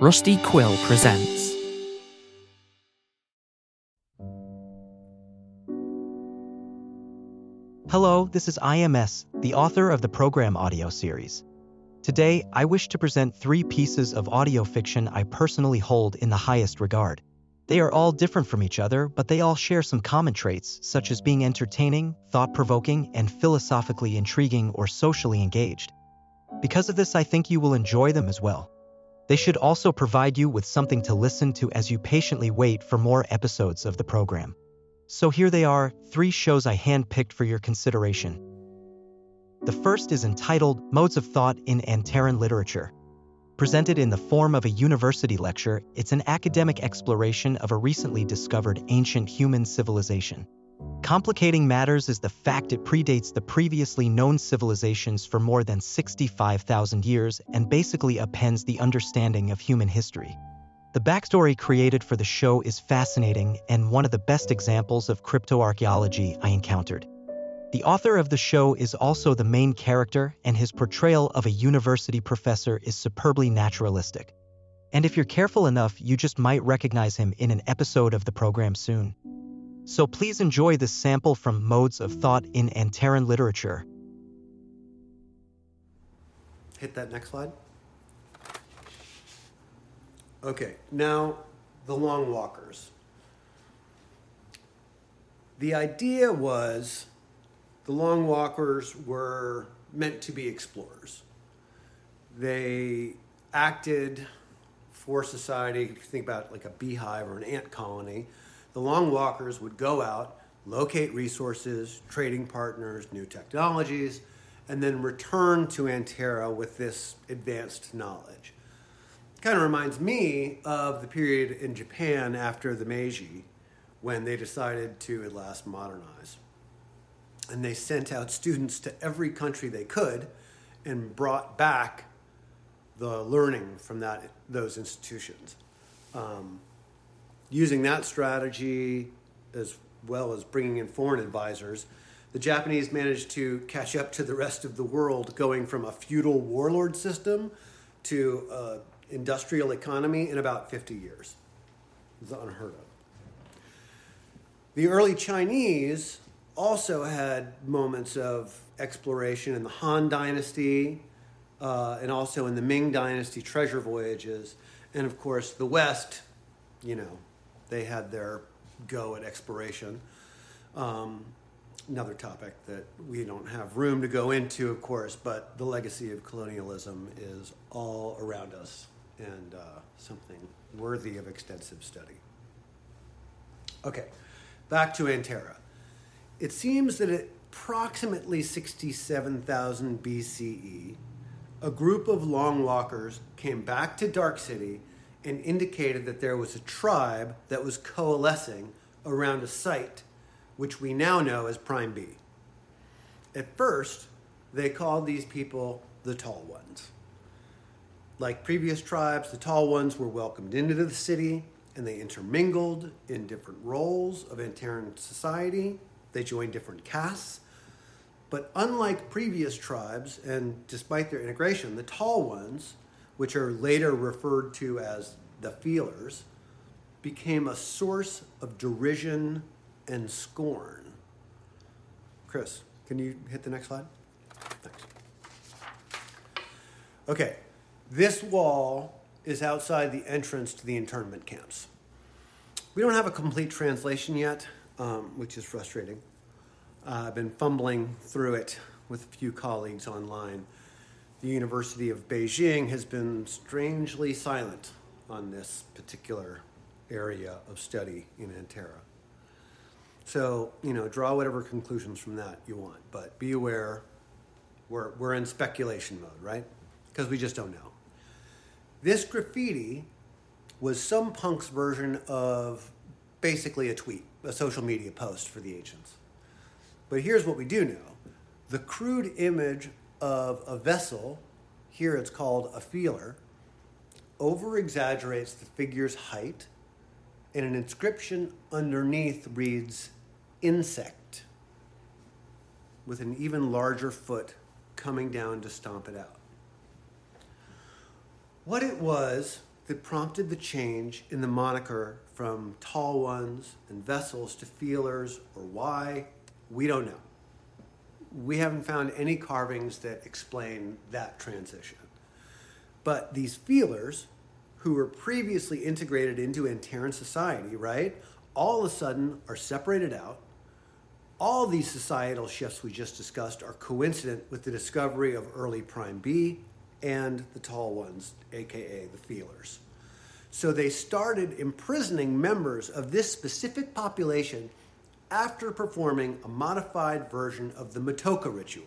Rusty Quill presents. Hello, this is IMS, the author of the program audio series. Today, I wish to present three pieces of audio fiction I personally hold in the highest regard. They are all different from each other, but they all share some common traits, such as being entertaining, thought provoking, and philosophically intriguing or socially engaged. Because of this, I think you will enjoy them as well. They should also provide you with something to listen to as you patiently wait for more episodes of the program. So here they are, three shows I handpicked for your consideration. The first is entitled Modes of Thought in Anterran Literature. Presented in the form of a university lecture, it's an academic exploration of a recently discovered ancient human civilization. Complicating matters is the fact it predates the previously known civilizations for more than 65,000 years and basically appends the understanding of human history. The backstory created for the show is fascinating and one of the best examples of cryptoarchaeology I encountered. The author of the show is also the main character, and his portrayal of a university professor is superbly naturalistic. And if you're careful enough, you just might recognize him in an episode of the program soon. So please enjoy this sample from Modes of Thought in Anterran Literature. Hit that next slide. Okay, now the long walkers. The idea was the long walkers were meant to be explorers. They acted for society. If you think about like a beehive or an ant colony, the long walkers would go out, locate resources, trading partners, new technologies, and then return to Anterra with this advanced knowledge. Kind of reminds me of the period in Japan after the Meiji when they decided to at last modernize and they sent out students to every country they could and brought back the learning from that those institutions. Um, using that strategy as well as bringing in foreign advisors, the Japanese managed to catch up to the rest of the world, going from a feudal warlord system to an industrial economy in about 50 years. It's unheard of. The early Chinese also had moments of exploration in the Han Dynasty uh, and also in the Ming Dynasty treasure voyages. And of course, the West, you know, they had their go at exploration. Um, another topic that we don't have room to go into, of course, but the legacy of colonialism is all around us and uh, something worthy of extensive study. Okay, back to Anterra. It seems that at approximately 67,000 BCE, a group of long walkers came back to Dark City and indicated that there was a tribe that was coalescing around a site which we now know as Prime B. At first, they called these people the Tall Ones. Like previous tribes, the Tall Ones were welcomed into the city and they intermingled in different roles of Anterran society they joined different castes. But unlike previous tribes, and despite their integration, the tall ones, which are later referred to as the feelers, became a source of derision and scorn. Chris, can you hit the next slide? Thanks. Okay, this wall is outside the entrance to the internment camps. We don't have a complete translation yet, um, which is frustrating. Uh, I've been fumbling through it with a few colleagues online. The University of Beijing has been strangely silent on this particular area of study in Anterra. So, you know, draw whatever conclusions from that you want, but be aware we're, we're in speculation mode, right? Because we just don't know. This graffiti was some punk's version of basically a tweet a social media post for the ancients. But here's what we do know the crude image of a vessel, here it's called a feeler, over exaggerates the figure's height, and an inscription underneath reads insect, with an even larger foot coming down to stomp it out. What it was that prompted the change in the moniker from tall ones and vessels to feelers, or why, we don't know. We haven't found any carvings that explain that transition. But these feelers, who were previously integrated into Anterran society, right, all of a sudden are separated out. All these societal shifts we just discussed are coincident with the discovery of early prime B and the tall ones, aka the feelers. So they started imprisoning members of this specific population after performing a modified version of the Matoka ritual.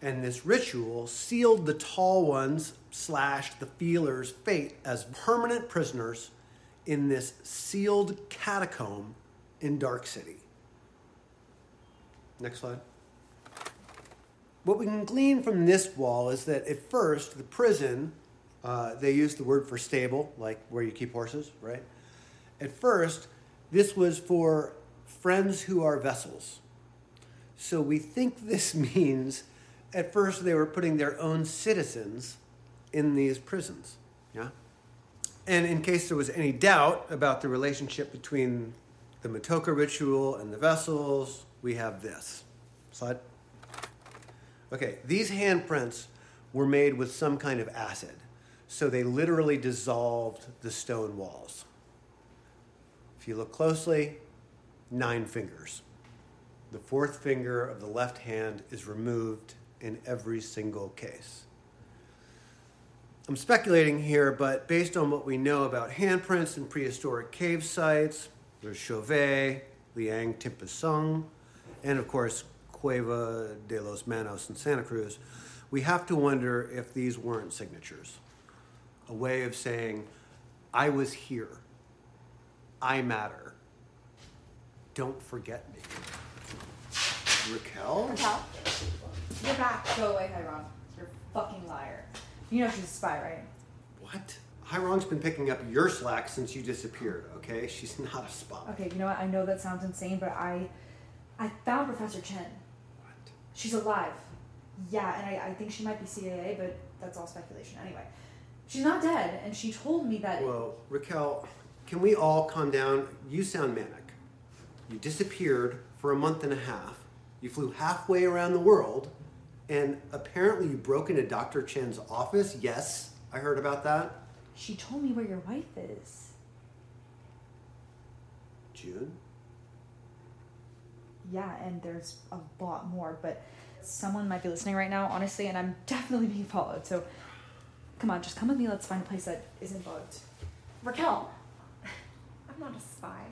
And this ritual sealed the tall ones slash the feelers' fate as permanent prisoners in this sealed catacomb in Dark City. Next slide. What we can glean from this wall is that at first, the prison, uh, they used the word for stable, like where you keep horses, right? At first, this was for friends who are vessels. So we think this means at first they were putting their own citizens in these prisons. Yeah? And in case there was any doubt about the relationship between the Matoka ritual and the vessels, we have this. Slide. Okay, these handprints were made with some kind of acid, so they literally dissolved the stone walls. If you look closely, nine fingers. The fourth finger of the left hand is removed in every single case. I'm speculating here, but based on what we know about handprints in prehistoric cave sites, there's Chauvet, Leang Timpuseng, and of course Cueva de los Manos in Santa Cruz, we have to wonder if these weren't signatures. A way of saying, I was here. I matter. Don't forget me. Raquel? Raquel, you're back. Go away, Hiram. You're a fucking liar. You know she's a spy, right? What? Hiram's been picking up your slack since you disappeared, okay? She's not a spy. Okay, you know what? I know that sounds insane, but I, I found Professor Chen. What? She's alive. Yeah, and I, I think she might be CIA, but that's all speculation anyway. She's not dead, and she told me that. Well, Raquel, can we all calm down? You sound manic. You disappeared for a month and a half. You flew halfway around the world, and apparently you broke into Dr. Chen's office. Yes, I heard about that. She told me where your wife is. June? Yeah, and there's a lot more, but someone might be listening right now, honestly, and I'm definitely being followed. So come on, just come with me. Let's find a place that isn't bugged. Raquel, I'm not a spy.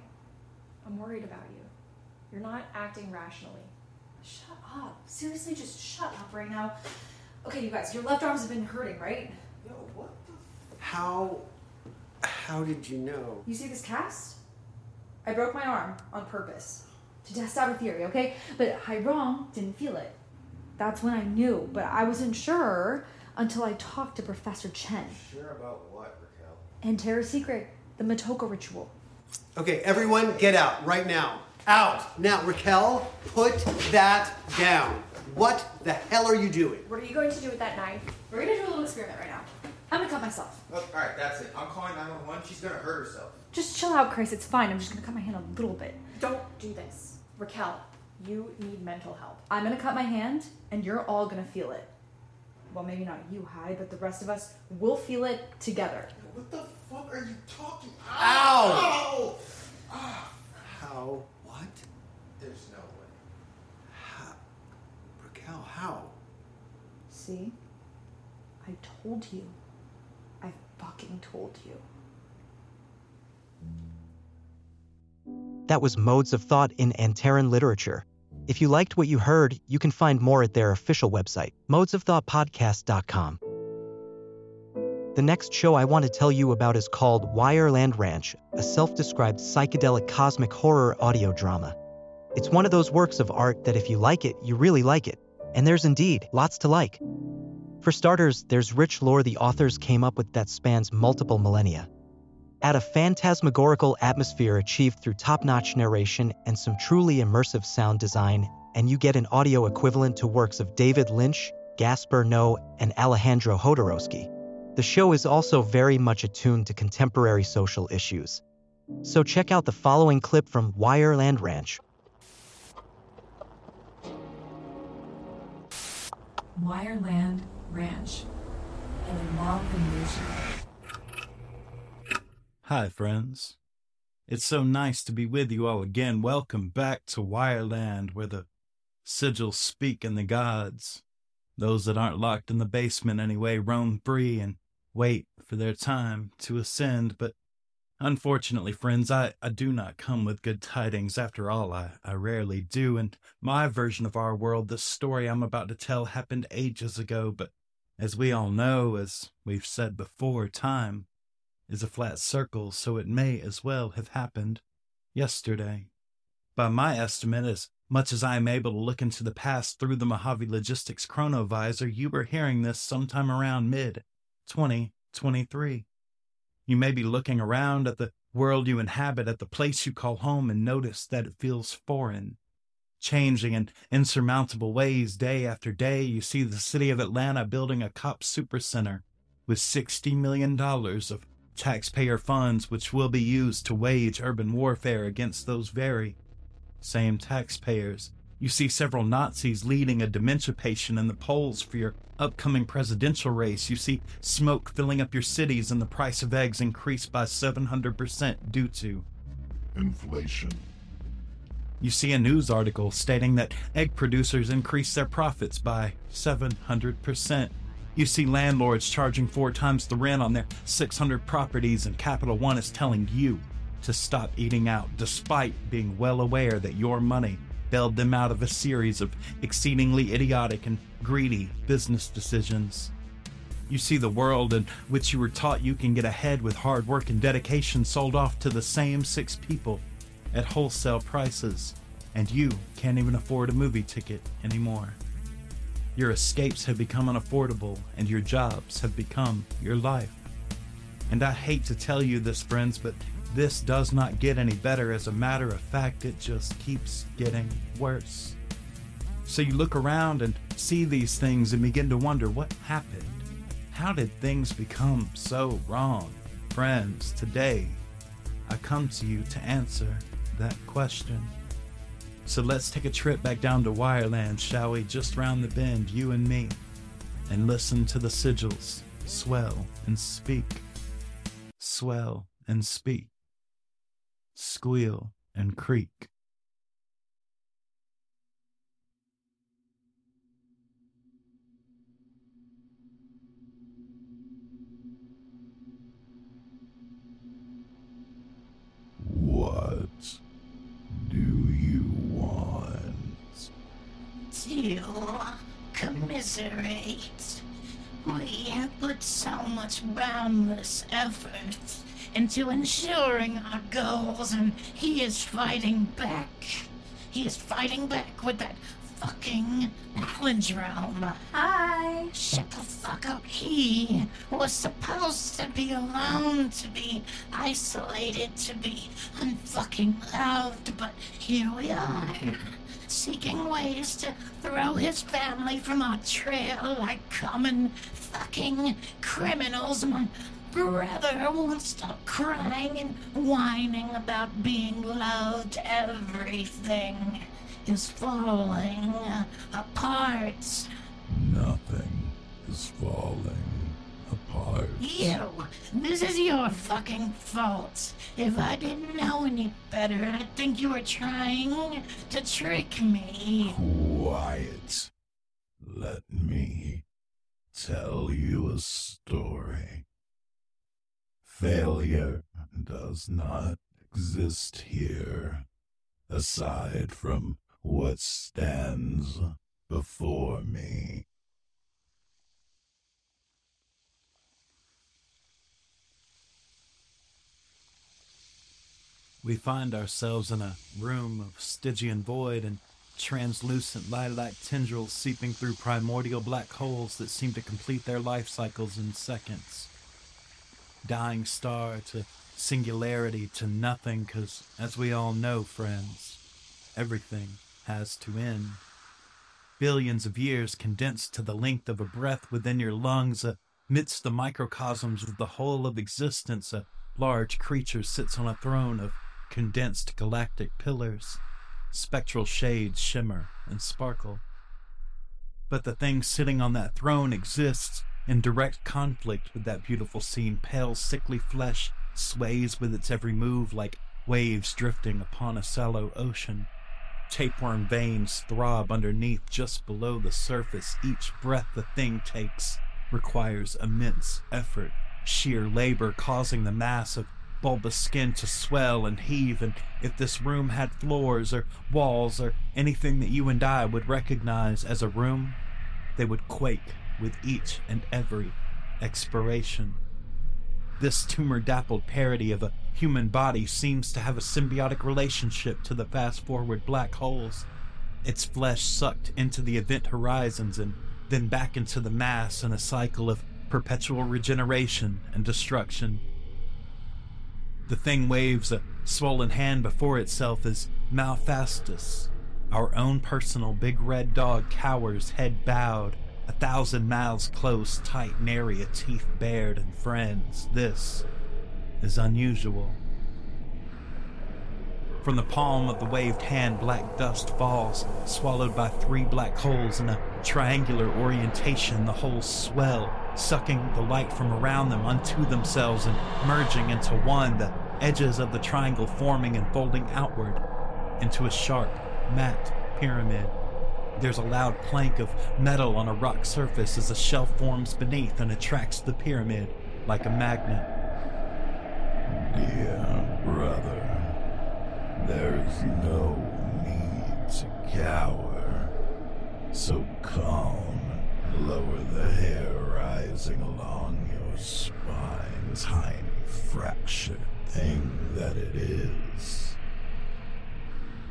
I'm worried about you. You're not acting rationally. Shut up. Seriously, just shut up right now. Okay, you guys, your left arms have been hurting, right? Yo, what the? How? How did you know? You see this cast? I broke my arm on purpose to test out a theory, okay? But Hiram didn't feel it. That's when I knew, but I wasn't sure until I talked to Professor Chen. Sure about what, Raquel? Anterra's secret, the Matoka ritual. Okay, everyone, get out right now. Out now, Raquel. Put that down. What the hell are you doing? What are you going to do with that knife? We're gonna do a little experiment right now. I'm gonna cut myself. Look, all right, that's it. I'm calling 911. She's gonna hurt herself. Just chill out, Chris. It's fine. I'm just gonna cut my hand a little bit. Don't do this. Raquel, you need mental help. I'm gonna cut my hand, and you're all gonna feel it. Well, maybe not you, Hi, but the rest of us will feel it together. What the fuck are you talking? Ow! Ow! Ah. How? What? There's no way. How? Raquel, how? See? I told you. I fucking told you. That was Modes of Thought in Anterran Literature. If you liked what you heard, you can find more at their official website, modesofthoughtpodcast.com. The next show I want to tell you about is called Wireland Ranch, a self described psychedelic cosmic horror audio drama. It's one of those works of art that if you like it, you really like it. And there's indeed lots to like. For starters, there's rich lore the authors came up with that spans multiple millennia. Add a phantasmagorical atmosphere achieved through top notch narration and some truly immersive sound design, and you get an audio equivalent to works of David Lynch, Gaspar Noé, and Alejandro Jodorowsky. The show is also very much attuned to contemporary social issues. So check out the following clip from Wireland Ranch. Wireland Ranch, an amalgamation. Hi, friends. It's so nice to be with you all again. Welcome back to Wireland, where the sigils speak and the gods, those that aren't locked in the basement anyway, roam free and wait for their time to ascend. But unfortunately, friends, I, I do not come with good tidings. After all, I, I rarely do. And my version of our world, the story I'm about to tell, happened ages ago. But as we all know, as we've said before, time is a flat circle, so it may as well have happened yesterday. By my estimate, as much as I am able to look into the past through the Mojave Logistics Chronovisor, you were hearing this sometime around mid 2023. You may be looking around at the world you inhabit, at the place you call home, and notice that it feels foreign. Changing in insurmountable ways day after day, you see the city of Atlanta building a cop supercenter with $60 million of taxpayer funds which will be used to wage urban warfare against those very same taxpayers. You see several Nazis leading a dementia patient in the polls for your upcoming presidential race. You see smoke filling up your cities and the price of eggs increased by 700% due to Inflation. you see a news article stating that egg producers increased their profits by 700%. You see landlords charging four times the rent on their 600 properties, and Capital One is telling you to stop eating out, despite being well aware that your money bailed them out of a series of exceedingly idiotic and greedy business decisions. You see the world in which you were taught you can get ahead with hard work and dedication sold off to the same six people at wholesale prices, and you can't even afford a movie ticket anymore. Your escapes have become unaffordable, and your jobs have become your life. And I hate to tell you this, friends, but this does not get any better. As a matter of fact, it just keeps getting worse. So you look around and see these things and begin to wonder what happened? How did things become so wrong? Friends, today I come to you to answer that question. So let's take a trip back down to Wireland, shall we? Just round the bend, you and me, and listen to the sigils swell and speak, swell and speak, squeal and creak. What do you want? to commiserate. We have put so much boundless effort into ensuring our goals, and he is fighting back. He is fighting back with that fucking palindrome. Hi. Shut the fuck up. He was supposed to be alone, to be isolated, to be unfucking loved, but here we are. Seeking ways to throw his family from our trail like common fucking criminals. My brother won't stop crying and whining about being loved. Everything is falling apart. Nothing is falling apart. You, this is your fucking fault. If I didn't know any better, I'd think you were trying to trick me. Quiet. Let me tell you a story. Failure does not exist here, aside from what stands before me. We find ourselves in a room of Stygian void and translucent lilac tendrils seeping through primordial black holes that seem to complete their life cycles in seconds. Dying star to singularity to nothing, because as we all know, friends, everything has to end. Billions of years condensed to the length of a breath within your lungs, amidst the microcosms of the whole of existence, a large creature sits on a throne of condensed galactic pillars. Spectral shades shimmer and sparkle. But the thing sitting on that throne exists in direct conflict with that beautiful scene. Pale, sickly flesh sways with its every move like waves drifting upon a sallow ocean. Tapeworm veins throb underneath just below the surface. Each breath the thing takes requires immense effort, sheer labor causing the mass of bulbous skin to swell and heave. And if this room had floors or walls or anything that you and I would recognize as a room, they would quake with each and every expiration. This tumor dappled parody of a human body seems to have a symbiotic relationship to the fast forward black holes. Its flesh sucked into the event horizons and then back into the mass in a cycle of perpetual regeneration and destruction. The thing waves a swollen hand before itself as Malphastus, our own personal big red dog, cowers, head bowed, a thousand mouths closed tight, nary a teeth bared, and friends, this is unusual. From the palm of the waved hand, black dust falls, swallowed by three black holes in a triangular orientation. The holes swell, sucking the light from around them unto themselves and merging into one, the edges of the triangle forming and folding outward into a sharp, matte pyramid. There's a loud clank of metal on a rock surface as a shelf forms beneath and attracts the pyramid like a magnet. Dear brother, there is no need to cower. So calm, lower the hair rising along your spine, tiny fractured thing that it is.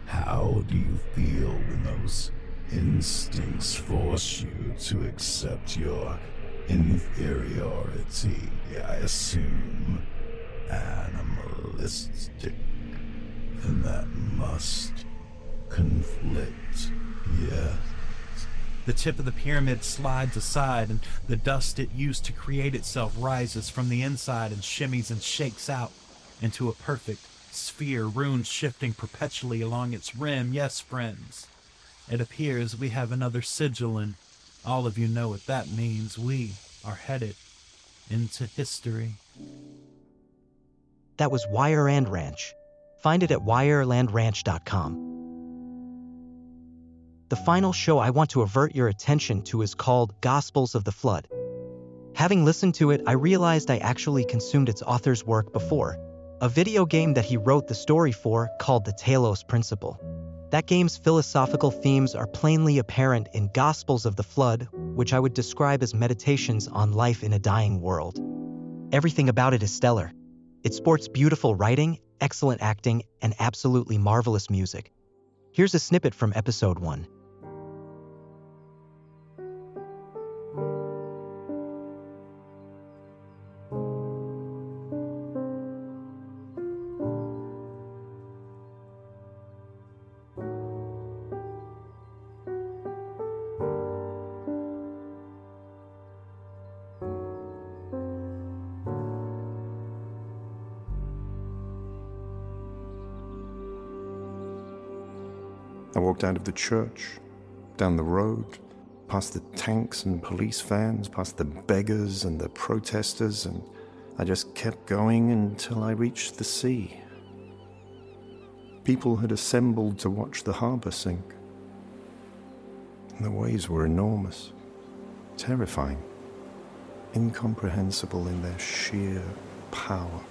How do you feel when those instincts force you to accept your inferiority? I assume animalistic. And that must conflict, yes. The tip of the pyramid slides aside, and the dust it used to create itself rises from the inside and shimmies and shakes out into a perfect sphere, runes shifting perpetually along its rim. Yes, friends, it appears we have another sigil, and all of you know what that means. We are headed into history. That was Wireland Ranch. Find it at wirelandranch.com. The final show I want to avert your attention to is called Gospels of the Flood. Having listened to it, I realized I actually consumed its author's work before, a video game that he wrote the story for called the Talos Principle. That game's philosophical themes are plainly apparent in Gospels of the Flood, which I would describe as meditations on life in a dying world. Everything about it is stellar. It sports beautiful writing, excellent acting, and absolutely marvelous music. Here's a snippet from episode 1. Out of the church, down the road, past the tanks and police vans, past the beggars and the protesters, and I just kept going until I reached the sea. People had assembled to watch the harbour sink. And the waves were enormous, terrifying, incomprehensible in their sheer power.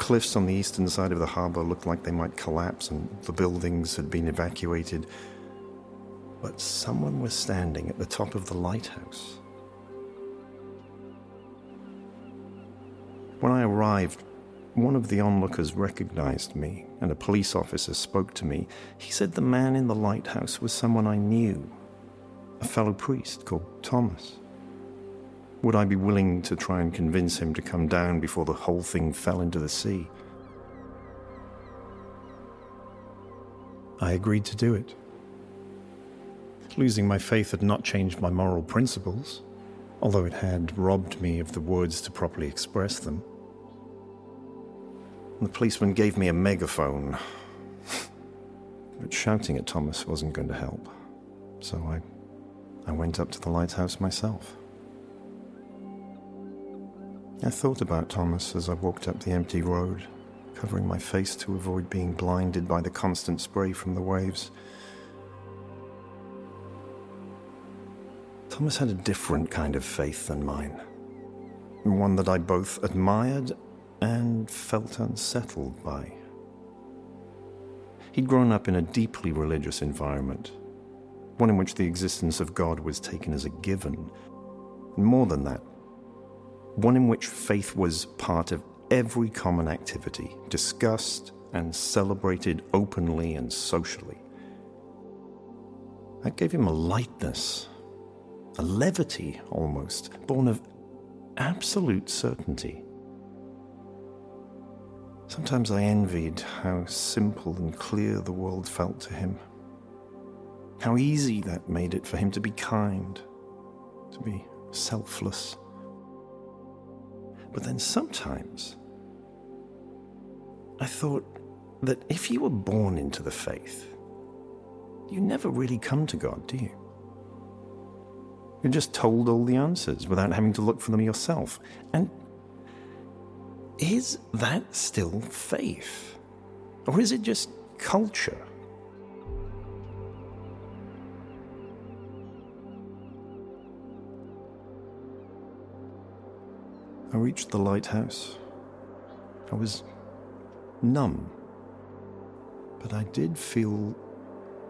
Cliffs on the eastern side of the harbour looked like they might collapse and the buildings had been evacuated. But someone was standing at the top of the lighthouse. When I arrived, one of the onlookers recognized me, and a police officer spoke to me. He said the man in the lighthouse was someone I knew, a fellow priest called Thomas. Would I be willing to try and convince him to come down before the whole thing fell into the sea? I agreed to do it. Losing my faith had not changed my moral principles. although it had robbed me of the words to properly express them. The policeman gave me a megaphone, but shouting at Thomas wasn't going to help, so I, I went up to the lighthouse myself. I thought about Thomas as I walked up the empty road, covering my face to avoid being blinded by the constant spray from the waves. Thomas had a different kind of faith than mine, one that I both admired and felt unsettled by. He'd grown up in a deeply religious environment, one in which the existence of God was taken as a given. And more than that, one in which faith was part of every common activity, discussed and celebrated openly and socially. That gave him a lightness, a levity almost, born of absolute certainty. Sometimes I envied how simple and clear the world felt to him. How easy that made it for him to be kind, to be selfless. But then sometimes I thought that if you were born into the faith, you never really come to God, do you? You're just told all the answers without having to look for them yourself. And is that still faith? Or is it just culture? I reached the lighthouse. I was numb, but I did feel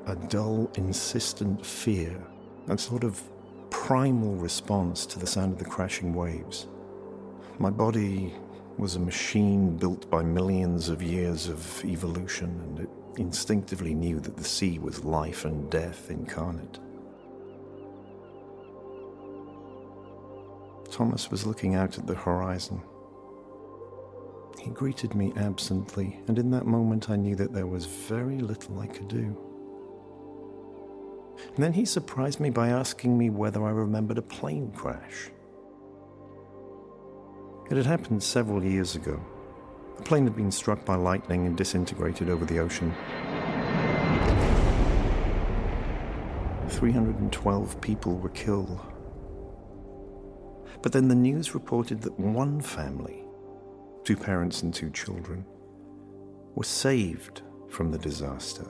a dull, insistent fear, a sort of primal response to the sound of the crashing waves. My body was a machine built by millions of years of evolution, and it instinctively knew that the sea was life and death incarnate. Thomas was looking out at the horizon. He greeted me absently, and in that moment I knew that there was very little I could do. And then he surprised me by asking me whether I remembered a plane crash. It had happened several years ago. A plane had been struck by lightning and disintegrated over the ocean. 312 people were killed. But then the news reported that one family, two parents and two children, were saved from the disaster.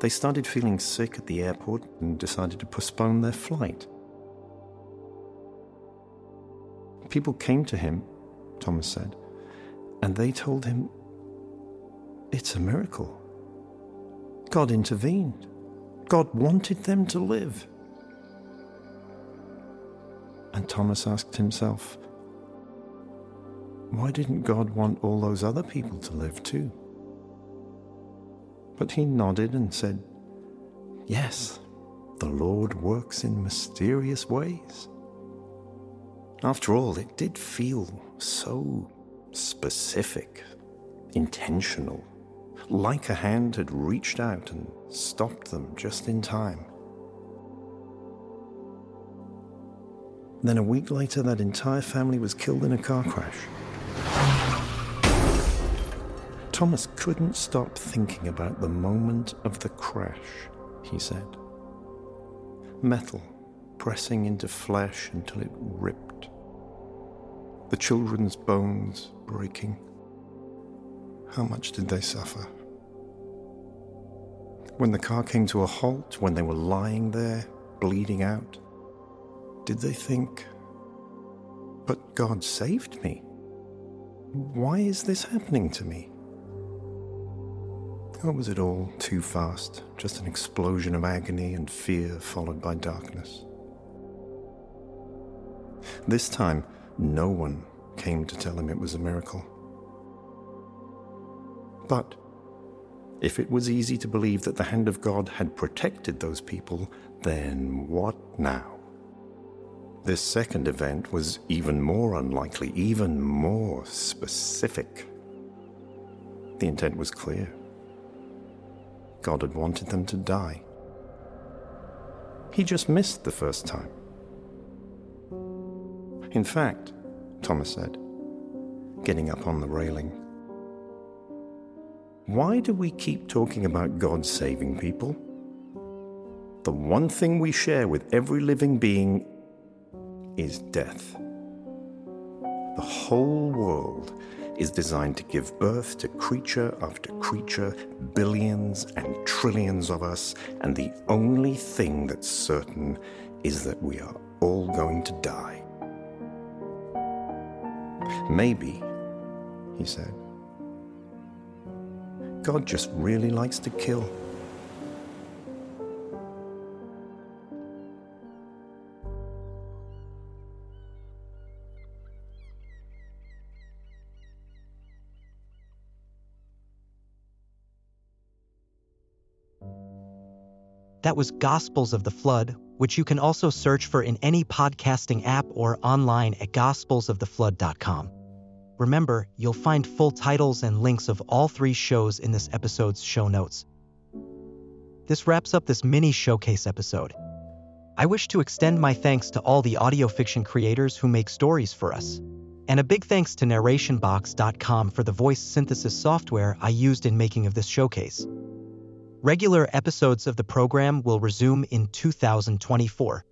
They started feeling sick at the airport and decided to postpone their flight. People came to him, Thomas said, and they told him, It's a miracle. God intervened. God wanted them to live. And Thomas asked himself, why didn't God want all those other people to live too? But he nodded and said, Yes, the Lord works in mysterious ways. After all, it did feel so specific, intentional, like a hand had reached out and stopped them just in time. Then a week later, that entire family was killed in a car crash. Thomas couldn't stop thinking about the moment of the crash, he said. Metal pressing into flesh until it ripped. The children's bones breaking. How much did they suffer? When the car came to a halt, when they were lying there, bleeding out, did they think, but God saved me? Why is this happening to me? Or was it all too fast? Just an explosion of agony and fear followed by darkness? This time, no one came to tell him it was a miracle. But if it was easy to believe that the hand of God had protected those people, then what now? This second event was even more unlikely, even more specific. The intent was clear. God had wanted them to die. He just missed the first time. In fact, Thomas said, getting up on the railing, why do we keep talking about God saving people? The one thing we share with every living being is death. The whole world is designed to give birth to creature after creature, billions and trillions of us, and the only thing that's certain is that we are all going to die. Maybe, he said, God just really likes to kill. That was Gospels of the Flood, which you can also search for in any podcasting app or online at gospelsoftheflood.com. Remember, you'll find full titles and links of all three shows in this episode's show notes. This wraps up this mini showcase episode. I wish to extend my thanks to all the audio fiction creators who make stories for us. And a big thanks to narrationbox.com for the voice synthesis software I used in making of this showcase. Regular episodes of the program will resume in 2024.